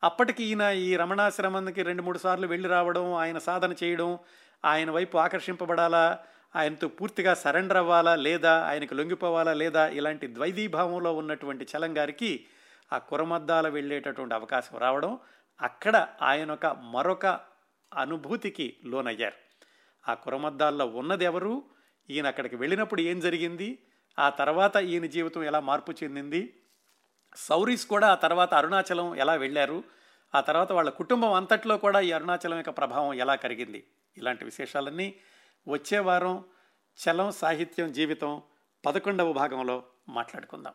అప్పటికి ఈయన ఈ రమణాశ్రమానికి రెండు మూడు సార్లు వెళ్ళి రావడం ఆయన సాధన చేయడం ఆయన వైపు ఆకర్షింపబడాలా ఆయనతో పూర్తిగా సరెండర్ అవ్వాలా లేదా ఆయనకు లొంగిపోవాలా లేదా ఇలాంటి ద్వైదీభావంలో ఉన్నటువంటి చలం గారికి ఆ కురమద్దాల వెళ్ళేటటువంటి అవకాశం రావడం అక్కడ ఆయన ఒక మరొక అనుభూతికి లోనయ్యారు. ఆ కురమద్దాల్లో ఉన్నది ఎవరు? ఈయన అక్కడికి వెళ్ళినప్పుడు ఏం జరిగింది? ఆ తర్వాత ఈయన జీవితం ఎలా మార్పు చెందింది? సౌరీస్ కూడా ఆ తర్వాత అరుణాచలం ఎలా వెళ్ళారు? ఆ తర్వాత వాళ్ళ కుటుంబం అంతట్లో కూడా ఈ అరుణాచలం యొక్క ప్రభావం ఎలా కరిగింది? ఇలాంటి విశేషాలన్నీ వచ్చే వారం చలం సాహిత్యం జీవితం పదకొండవ భాగంలో మాట్లాడుకుందాం.